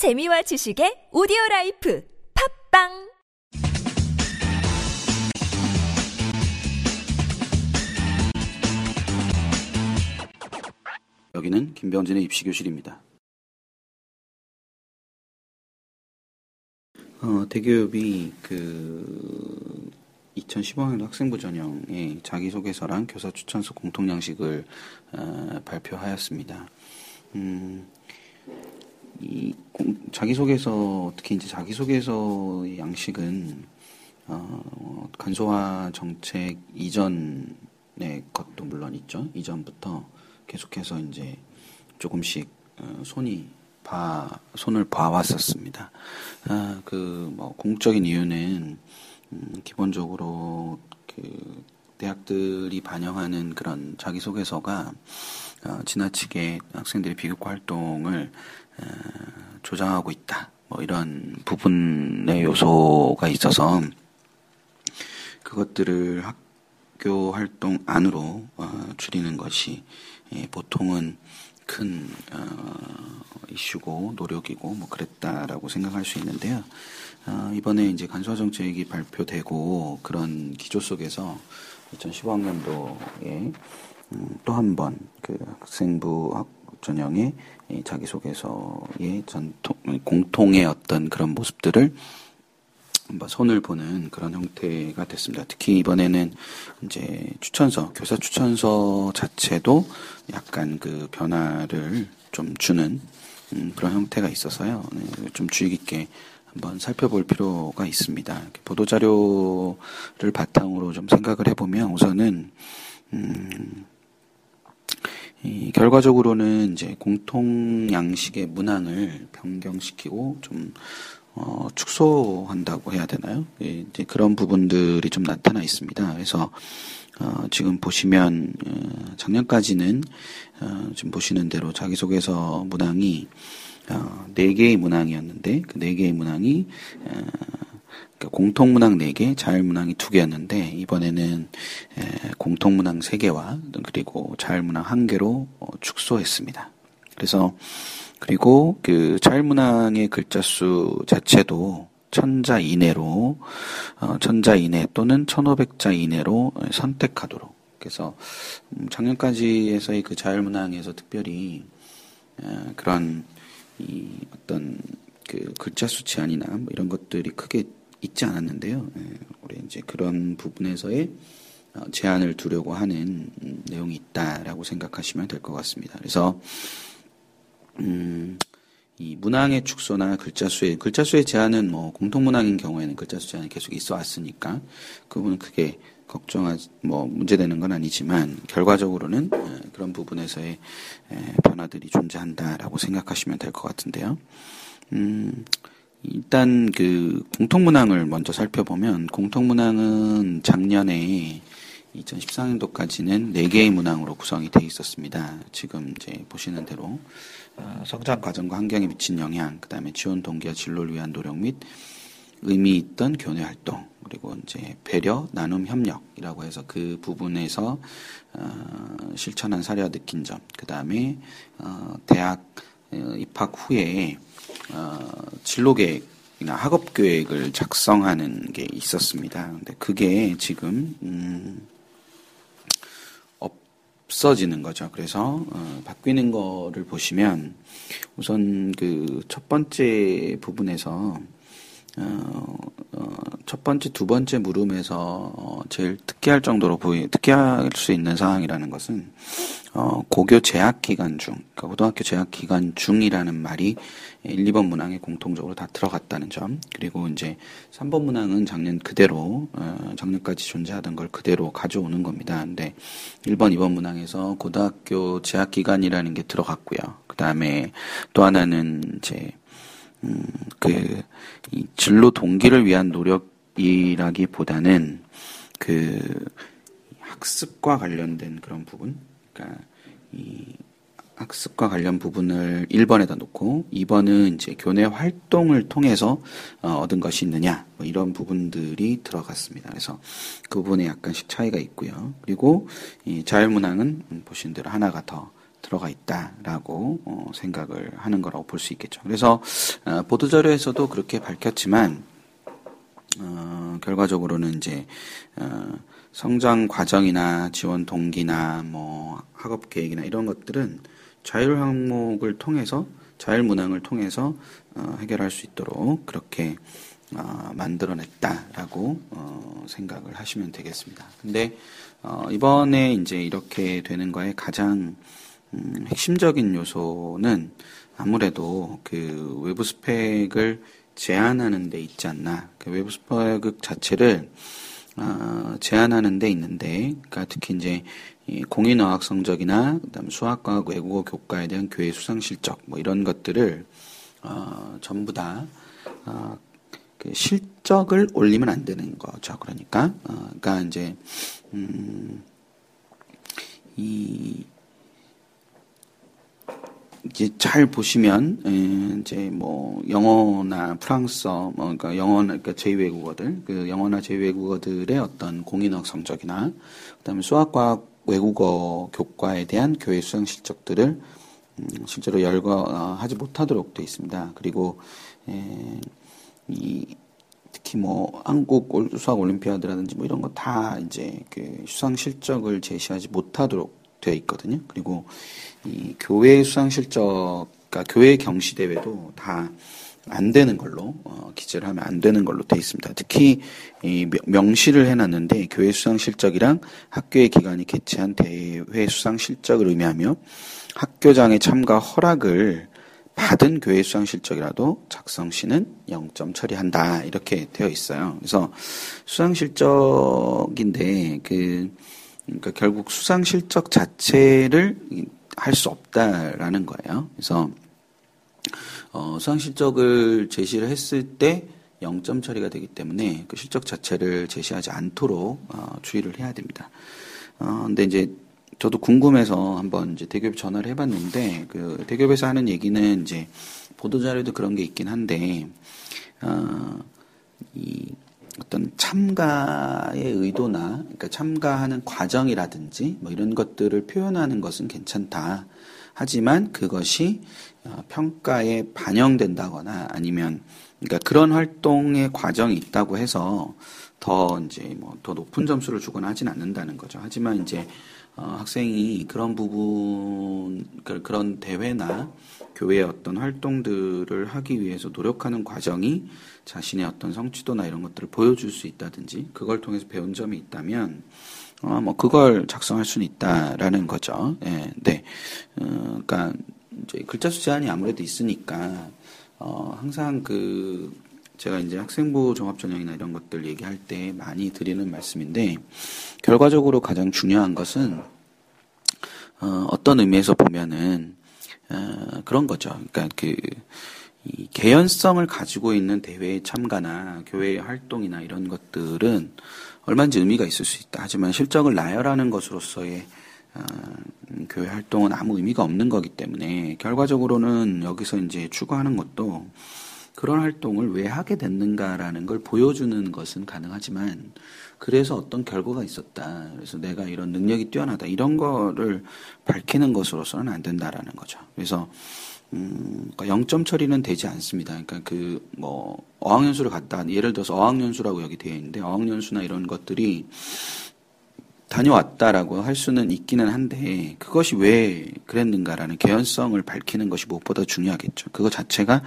재미와 지식의 오디오 라이프 팟빵 여기는 김병진의 입시교실입니다. 어, 대교협이 그 2015학년 학생부 전형의 자기소개서랑 교사 추천서 공통 양식을 어, 발표하였습니다. 음, 이 공, 자기소개서 특히 이제 자기소개서 양식은 어, 간소화 정책 이전의 것도 물론 있죠. 이전부터 계속해서 이제 조금씩 어, 손이 봐 손을 봐왔었습니다. 아, 그뭐 공적인 이유는 음, 기본적으로 그 대학들이 반영하는 그런 자기소개서가 어, 지나치게 학생들의 비교 활동을 어, 조장하고 있다. 뭐 이런 부분의 요소가 있어서 그것들을 학교 활동 안으로 어, 줄이는 것이 예, 보통은 큰 어, 이슈고 노력이고 뭐 그랬다라고 생각할 수 있는데요. 어, 이번에 이제 간소화 정책이 발표되고 그런 기조 속에서 2015학년도에 음, 또한 번 그 학생부 학 전형의 자기소개서의 전통 공통의 어떤 그런 모습들을 한번 손을 보는 그런 형태가 됐습니다. 특히 이번에는 이제 추천서, 교사 추천서 자체도 약간 그 변화를 좀 주는 음, 그런 형태가 있어서요. 네, 좀 주의 깊게 한번 살펴볼 필요가 있습니다. 보도 자료를 바탕으로 좀 생각을 해보면 우선은 음, 이 결과적으로는 이제 공통 양식의 문항을 변경시키고 좀 어, 축소한다고 해야 되나요? 예, 이제 그런 부분들이 좀 나타나 있습니다. 그래서 어, 지금 보시면 어, 작년까지는 어, 지금 보시는 대로 자기소개서 문항이 어, 4개의 문항이었는데 그 4개의 문항이 어, 공통 문항 4개, 자율 문항이 2개였는데 이번에는 에, 공통 문항 3개와 그리고 자율 문항 1개로 어, 축소했습니다. 그래서 그리고 그 자율문항의 글자 수 자체도 천자 이내로 어, 천자 이내 또는 천오백 자 이내로 선택하도록 그래서 음, 작년까지에서의 그 자율문항에서 특별히 어, 그런 이 어떤 그 글자 수 제한이나 뭐 이런 것들이 크게 있지 않았는데요. 예, 우리 이제 그런 부분에서의 어, 제한을 두려고 하는 음, 내용이 있다라고 생각하시면 될 것 같습니다. 그래서 음, 이 문항의 축소나 글자 수의 글자 수의 제한은 뭐 공통 문항인 경우에는 글자 수 제한이 계속 있어 왔으니까 그분은 크게 걱정하지 뭐 문제되는 건 아니지만 결과적으로는 그런 부분에서의 변화들이 존재한다라고 생각하시면 될 것 같은데요. 음, 일단 그 공통 문항을 먼저 살펴보면 공통 문항은 작년에 2014년도까지는 4개의 문항으로 구성이 되어 있었습니다. 지금 이제 보시는 대로 어, 성장 과정과 환경에 미친 영향, 그 다음에 지원 동기와 진로를 위한 노력 및 의미 있던 교내 활동, 그리고 이제 배려, 나눔, 협력이라고 해서 그 부분에서 어, 실천한 사례와 느낀 점, 그 다음에 어, 대학 어, 입학 후에 어, 진로 계획이나 학업 계획을 작성하는 게 있었습니다. 근데 그게 지금 음, 없어지는 거죠. 그래서 어, 바뀌는 거를 보시면 우선 그 첫 번째 부분에서 어, 어, 첫 번째, 두 번째 물음에서 어, 제일 특이할 정도로 보이, 특이할 수 있는 상황이라는 것은 어, 고교 재학 기간 중, 그러니까 고등학교 재학 기간 중이라는 말이 1, 2번 문항에 공통적으로 다 들어갔다는 점. 그리고 이제 3번 문항은 작년 그대로, 어, 작년까지 존재하던 걸 그대로 가져오는 겁니다. 근데 1번, 2번 문항에서 고등학교 재학 기간이라는 게 들어갔고요. 그 다음에 또 하나는 이제, 음, 그, 이 진로 동기를 위한 노력이라기보다는 그 학습과 관련된 그런 부분, 그러니까 이 학습과 관련 부분을 1번에다 놓고 2번은 이제 교내 활동을 통해서 어, 얻은 것이 있느냐 뭐 이런 부분들이 들어갔습니다. 그래서 그 부분에 약간씩 차이가 있고요. 그리고 이 자율문항은 보신 대로 하나가 더 들어가 있다라고 어, 생각을 하는 거라고 볼 수 있겠죠. 그래서 어, 보도 자료에서도 그렇게 밝혔지만 어, 결과적으로는 이제 어, 성장 과정이나 지원 동기나 뭐 학업 계획이나 이런 것들은 자율 항목을 통해서 자율 문항을 통해서 어, 해결할 수 있도록 그렇게 어, 만들어냈다라고 어, 생각을 하시면 되겠습니다. 근데 어, 이번에 이제 이렇게 되는 거에 가장 음, 핵심적인 요소는 아무래도 그 외부 스펙을 제한하는 데 있지 않나. 그 외부 스펙 자체를 어, 제한하는 데 있는데, 그러니까 특히 이제 공인어학 성적이나 그다음 수학과학 외국어 교과에 대한 교회 수상 실적 뭐 이런 것들을 어, 전부 다 어, 그 실적을 올리면 안 되는 거죠. 그러니까, 어, 그러니까 이제 음, 이 이제 잘 보시면 에, 이제 뭐 영어나 프랑스어 뭐 그러니까 영어나 그러니까 제2외국어들 그 영어나 제2외국어들의 어떤 공인학 성적이나 그다음에 수학과학 외국어 교과에 대한 교회 수상 실적들을 음, 실제로 열거하지 못하도록 되어 있습니다. 그리고 에, 이 특히 뭐 한국 수학 올림피아드라든지 뭐 이런 거 다 이제 그 수상 실적을 제시하지 못하도록 되어 있거든요. 그리고 이 교회 수상 실적, 그러니까 교회 경시 대회도 다 안 되는 걸로 어, 기재를 하면 안 되는 걸로 되어 있습니다. 특히 이 명시를 해놨는데 교회 수상 실적이랑 학교의 기관이 개최한 대회 수상 실적을 의미하며 학교장의 참가 허락을 받은 교회 수상 실적이라도 작성 시는 0점 처리한다 이렇게 되어 있어요. 그래서 수상 실적인데 그 그러니까 결국 수상 실적 자체를 할 수 없다라는 거예요. 그래서 어, 수상 실적을 제시를 했을 때 0점 처리가 되기 때문에 그 실적 자체를 제시하지 않도록 어, 주의를 해야 됩니다. 어, 근데 이제 저도 궁금해서 한번 이제 대기업 전화를 해봤는데 그 대기업에서 하는 얘기는 이제 보도 자료도 그런 게 있긴 한데 어, 이 어떤 참가의 의도나 그러니까 참가하는 과정이라든지 뭐 이런 것들을 표현하는 것은 괜찮다. 하지만 그것이 어, 평가에 반영된다거나 아니면 그러니까 그런 활동의 과정이 있다고 해서 더 이제 뭐 더 높은 점수를 주거나 하진 않는다는 거죠. 하지만 이제 어, 학생이 그런 부분 그, 그런 대회나 교회의 어떤 활동들을 하기 위해서 노력하는 과정이 자신의 어떤 성취도나 이런 것들을 보여줄 수 있다든지 그걸 통해서 배운 점이 있다면 어, 뭐 그걸 작성할 수는 있다라는 거죠. 예, 네. 어, 그러니까 이제 글자 수 제한이 아무래도 있으니까 어, 항상 그 제가 이제 학생부 종합 전형이나 이런 것들 얘기할 때 많이 드리는 말씀인데 결과적으로 가장 중요한 것은 어, 어떤 의미에서 보면은 어, 그런 거죠. 그러니까 그 이 개연성을 가지고 있는 대회에 참가나 교회 활동이나 이런 것들은 얼마든지 의미가 있을 수 있다. 하지만 실적을 나열하는 것으로서의 어, 교회 활동은 아무 의미가 없는 거기 때문에 결과적으로는 여기서 이제 추구하는 것도 그런 활동을 왜 하게 됐는가라는 걸 보여주는 것은 가능하지만 그래서 어떤 결과가 있었다. 그래서 내가 이런 능력이 뛰어나다. 이런 거를 밝히는 것으로서는 안 된다라는 거죠. 그래서 음, 그러니까 0점 처리는 되지 않습니다. 그러니까 그, 뭐, 어학연수를 갔다, 예를 들어서 어학연수라고 여기 되어 있는데, 어학연수나 이런 것들이 다녀왔다라고 할 수는 있기는 한데 그것이 왜 그랬는가라는 개연성을 밝히는 것이 무엇보다 중요하겠죠. 그거 자체가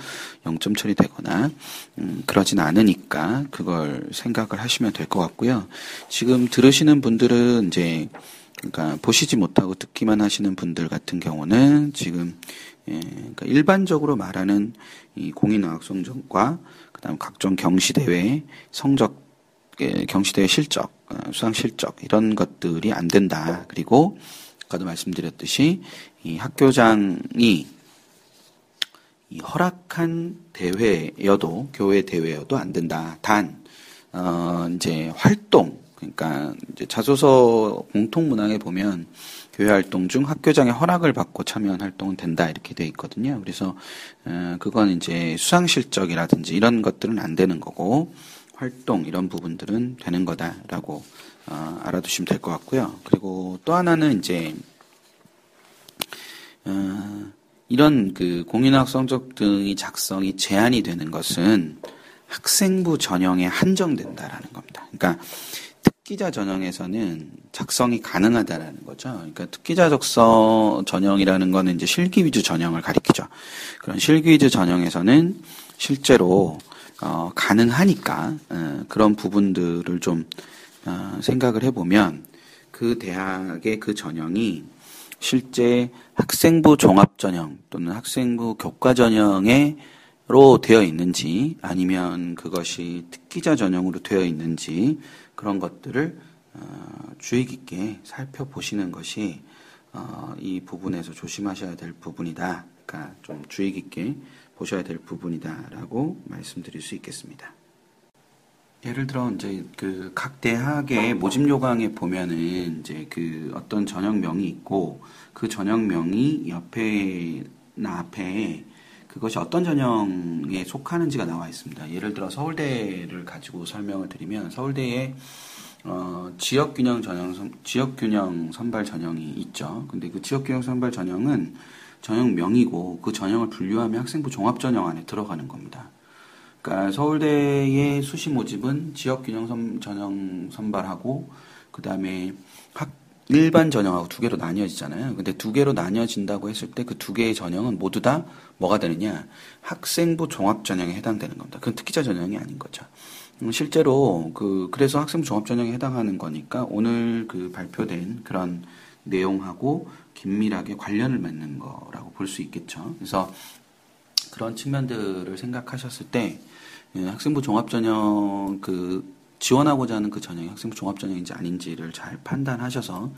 0점 처리되거나 음, 그러진 않으니까 그걸 생각을 하시면 될 것 같고요. 지금 들으시는 분들은 이제 그러니까 보시지 못하고 듣기만 하시는 분들 같은 경우는 지금 예, 그러니까 일반적으로 말하는 이 공인어학 성적과 그다음 각종 경시대회 성적 예, 경시대회 실적, 어, 수상 실적 이런 것들이 안 된다. 그리고 아까도 말씀드렸듯이 이 학교장이 이 허락한 대회여도 교회 대회여도 안 된다. 단 어, 이제 활동 그러니까 이제 자소서 공통 문항에 보면 교회 활동 중 학교장의 허락을 받고 참여한 활동은 된다 이렇게 돼 있거든요. 그래서 어, 그건 이제 수상 실적이라든지 이런 것들은 안 되는 거고 활동 이런 부분들은 되는 거다라고 어, 알아두시면 될 것 같고요. 그리고 또 하나는 이제 어, 이런 그 공인학 성적 등이 작성이 제한이 되는 것은 학생부 전형에 한정된다라는 겁니다. 그러니까 특기자 전형에서는 작성이 가능하다라는 거죠. 그러니까 특기자 적서 전형이라는 거는 이제 실기 위주 전형을 가리키죠. 그런 실기 위주 전형에서는 실제로 어, 가능하니까 어, 그런 부분들을 좀 어, 생각을 해보면 그 대학의 그 전형이 실제 학생부 종합 전형 또는 학생부 교과 전형에로 되어 있는지 아니면 그것이 특기자 전형으로 되어 있는지 그런 것들을 어, 주의 깊게 살펴보시는 것이 어, 이 부분에서 조심하셔야 될 부분이다. 그러니까 좀 주의 깊게 보셔야 될 부분이다라고 말씀드릴 수 있겠습니다. 예를 들어 이제 그 각 대학의 모집 요강에 보면은 이제 그 어떤 전형명이 있고 그 전형명이 옆에나 앞에 그것이 어떤 전형에 속하는지가 나와 있습니다. 예를 들어 서울대를 가지고 설명을 드리면 서울대에 어, 지역균형 전형 지역균형 선발 전형이 있죠. 근데 그 지역균형 선발 전형은 전형명이고 그 전형을 분류하면 학생부 종합 전형 안에 들어가는 겁니다. 그러니까 서울대의 수시 모집은 지역 균형 선, 전형 선발하고 그 다음에 학 일반 전형하고 두 개로 나뉘어지잖아요. 근데 두 개로 나뉘어진다고 했을 때 그 두 개의 전형은 모두 다 뭐가 되느냐? 학생부 종합 전형에 해당되는 겁니다. 그건 특기자 전형이 아닌 거죠. 음, 실제로 그 그래서 학생부 종합 전형에 해당하는 거니까 오늘 그 발표된 그런 내용하고 긴밀하게 관련을 맺는 거라고 볼 수 있겠죠. 그래서 그런 측면들을 생각하셨을 때 예, 학생부 종합전형 그 지원하고자 하는 그 전형이 학생부 종합전형인지 아닌지를 잘 판단하셔서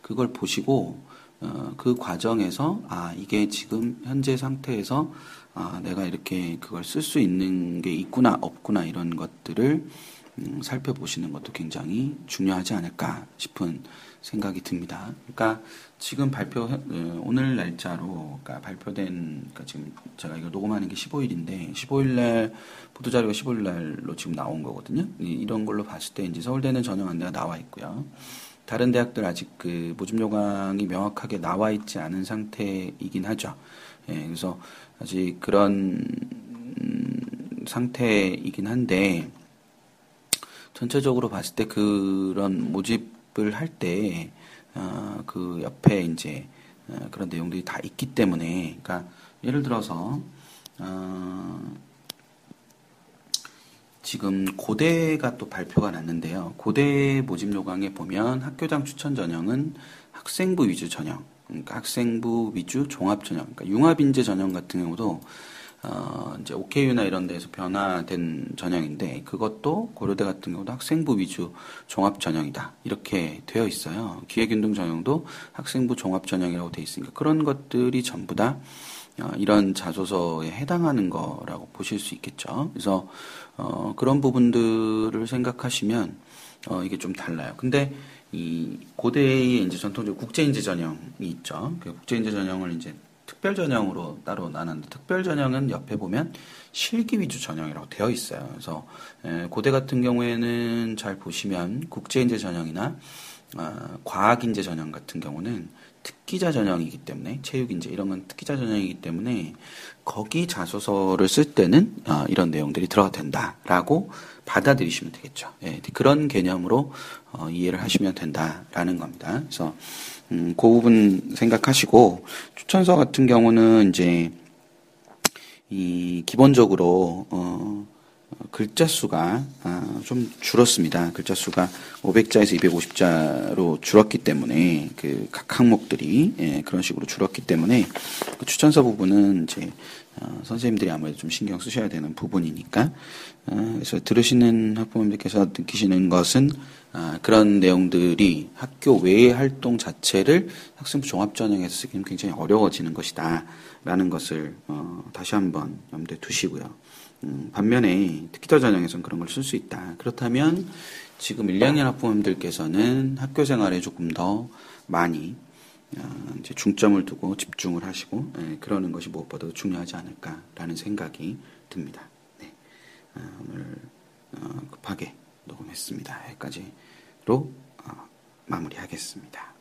그걸 보시고 어, 그 과정에서 아 이게 지금 현재 상태에서 아 내가 이렇게 그걸 쓸 수 있는 게 있구나 없구나 이런 것들을 음, 살펴보시는 것도 굉장히 중요하지 않을까 싶은 생각이 듭니다. 그러니까 지금 발표 어, 오늘 날짜로 그러니까 발표된 그러니까 지금 제가 이거 녹음하는 게 15일인데 15일 날 보도 자료가 15일 날로 지금 나온 거거든요. 이런 걸로 봤을 때 이제 서울대는 전형 안내가 나와 있고요. 다른 대학들 아직 그 모집 요강이 명확하게 나와 있지 않은 상태이긴 하죠. 예, 그래서 아직 그런 음, 상태이긴 한데 전체적으로 봤을 때 그런 모집 을 할 때, 어, 그 옆에 이제 어, 그런 내용들이 다 있기 때문에, 그러니까 예를 들어서, 어, 지금 고대가 또 발표가 났는데요. 고대 모집 요강에 보면 학교장 추천 전형은 학생부 위주 전형, 그러니까 학생부 위주 종합 전형, 그러니까 융합 인재 전형 같은 경우도 어, 이제 OKU나 이런 데에서 변화된 전형인데 그것도 고려대 같은 경우도 학생부 위주 종합 전형이다. 이렇게 되어 있어요. 기획운동 전형도 학생부 종합 전형이라고 되어 있으니까 그런 것들이 전부 다 어, 이런 자소서에 해당하는 거라고 보실 수 있겠죠. 그래서 어, 그런 부분들을 생각하시면 어, 이게 좀 달라요. 근데 이 고대의 이제 전통적으로 국제인재 전형이 있죠. 그 국제인재 전형을 이제 특별 전형으로 따로 나눴는데 특별 전형은 옆에 보면 실기 위주 전형이라고 되어 있어요. 그래서 고대 같은 경우에는 잘 보시면 국제인재 전형이나 어, 과학인재 전형 같은 경우는 특기자 전형이기 때문에 체육인재 이런 건 특기자 전형이기 때문에 거기 자소서를 쓸 때는 어, 이런 내용들이 들어가 된다라고 받아들이시면 되겠죠. 예, 그런 개념으로 어, 이해를 하시면 된다라는 겁니다. 그래서 음, 그 부분 생각하시고 추천서 같은 경우는 이제 이 기본적으로 어, 글자 수가 아, 좀 줄었습니다. 글자 수가 500자에서 250자로 줄었기 때문에 그 각 항목들이 예, 그런 식으로 줄었기 때문에 그 추천서 부분은 이제 어, 선생님들이 아무래도 좀 신경 쓰셔야 되는 부분이니까 어, 그래서 들으시는 학부모님들께서 느끼시는 것은 아, 그런 내용들이 학교 외의 활동 자체를 학생부 종합전형에서 쓰기는 굉장히 어려워지는 것이다 라는 것을 어, 다시 한번 염두에 두시고요. 음, 반면에 특기자 전형에서는 그런 걸 쓸 수 있다. 그렇다면 지금 1, 2학년 학부모님들께서는 학교 생활에 조금 더 많이 어, 이제 중점을 두고 집중을 하시고 예, 그러는 것이 무엇보다도 중요하지 않을까라는 생각이 듭니다. 네. 어, 오늘 어, 급하게 녹음했습니다. 여기까지로 어, 마무리하겠습니다.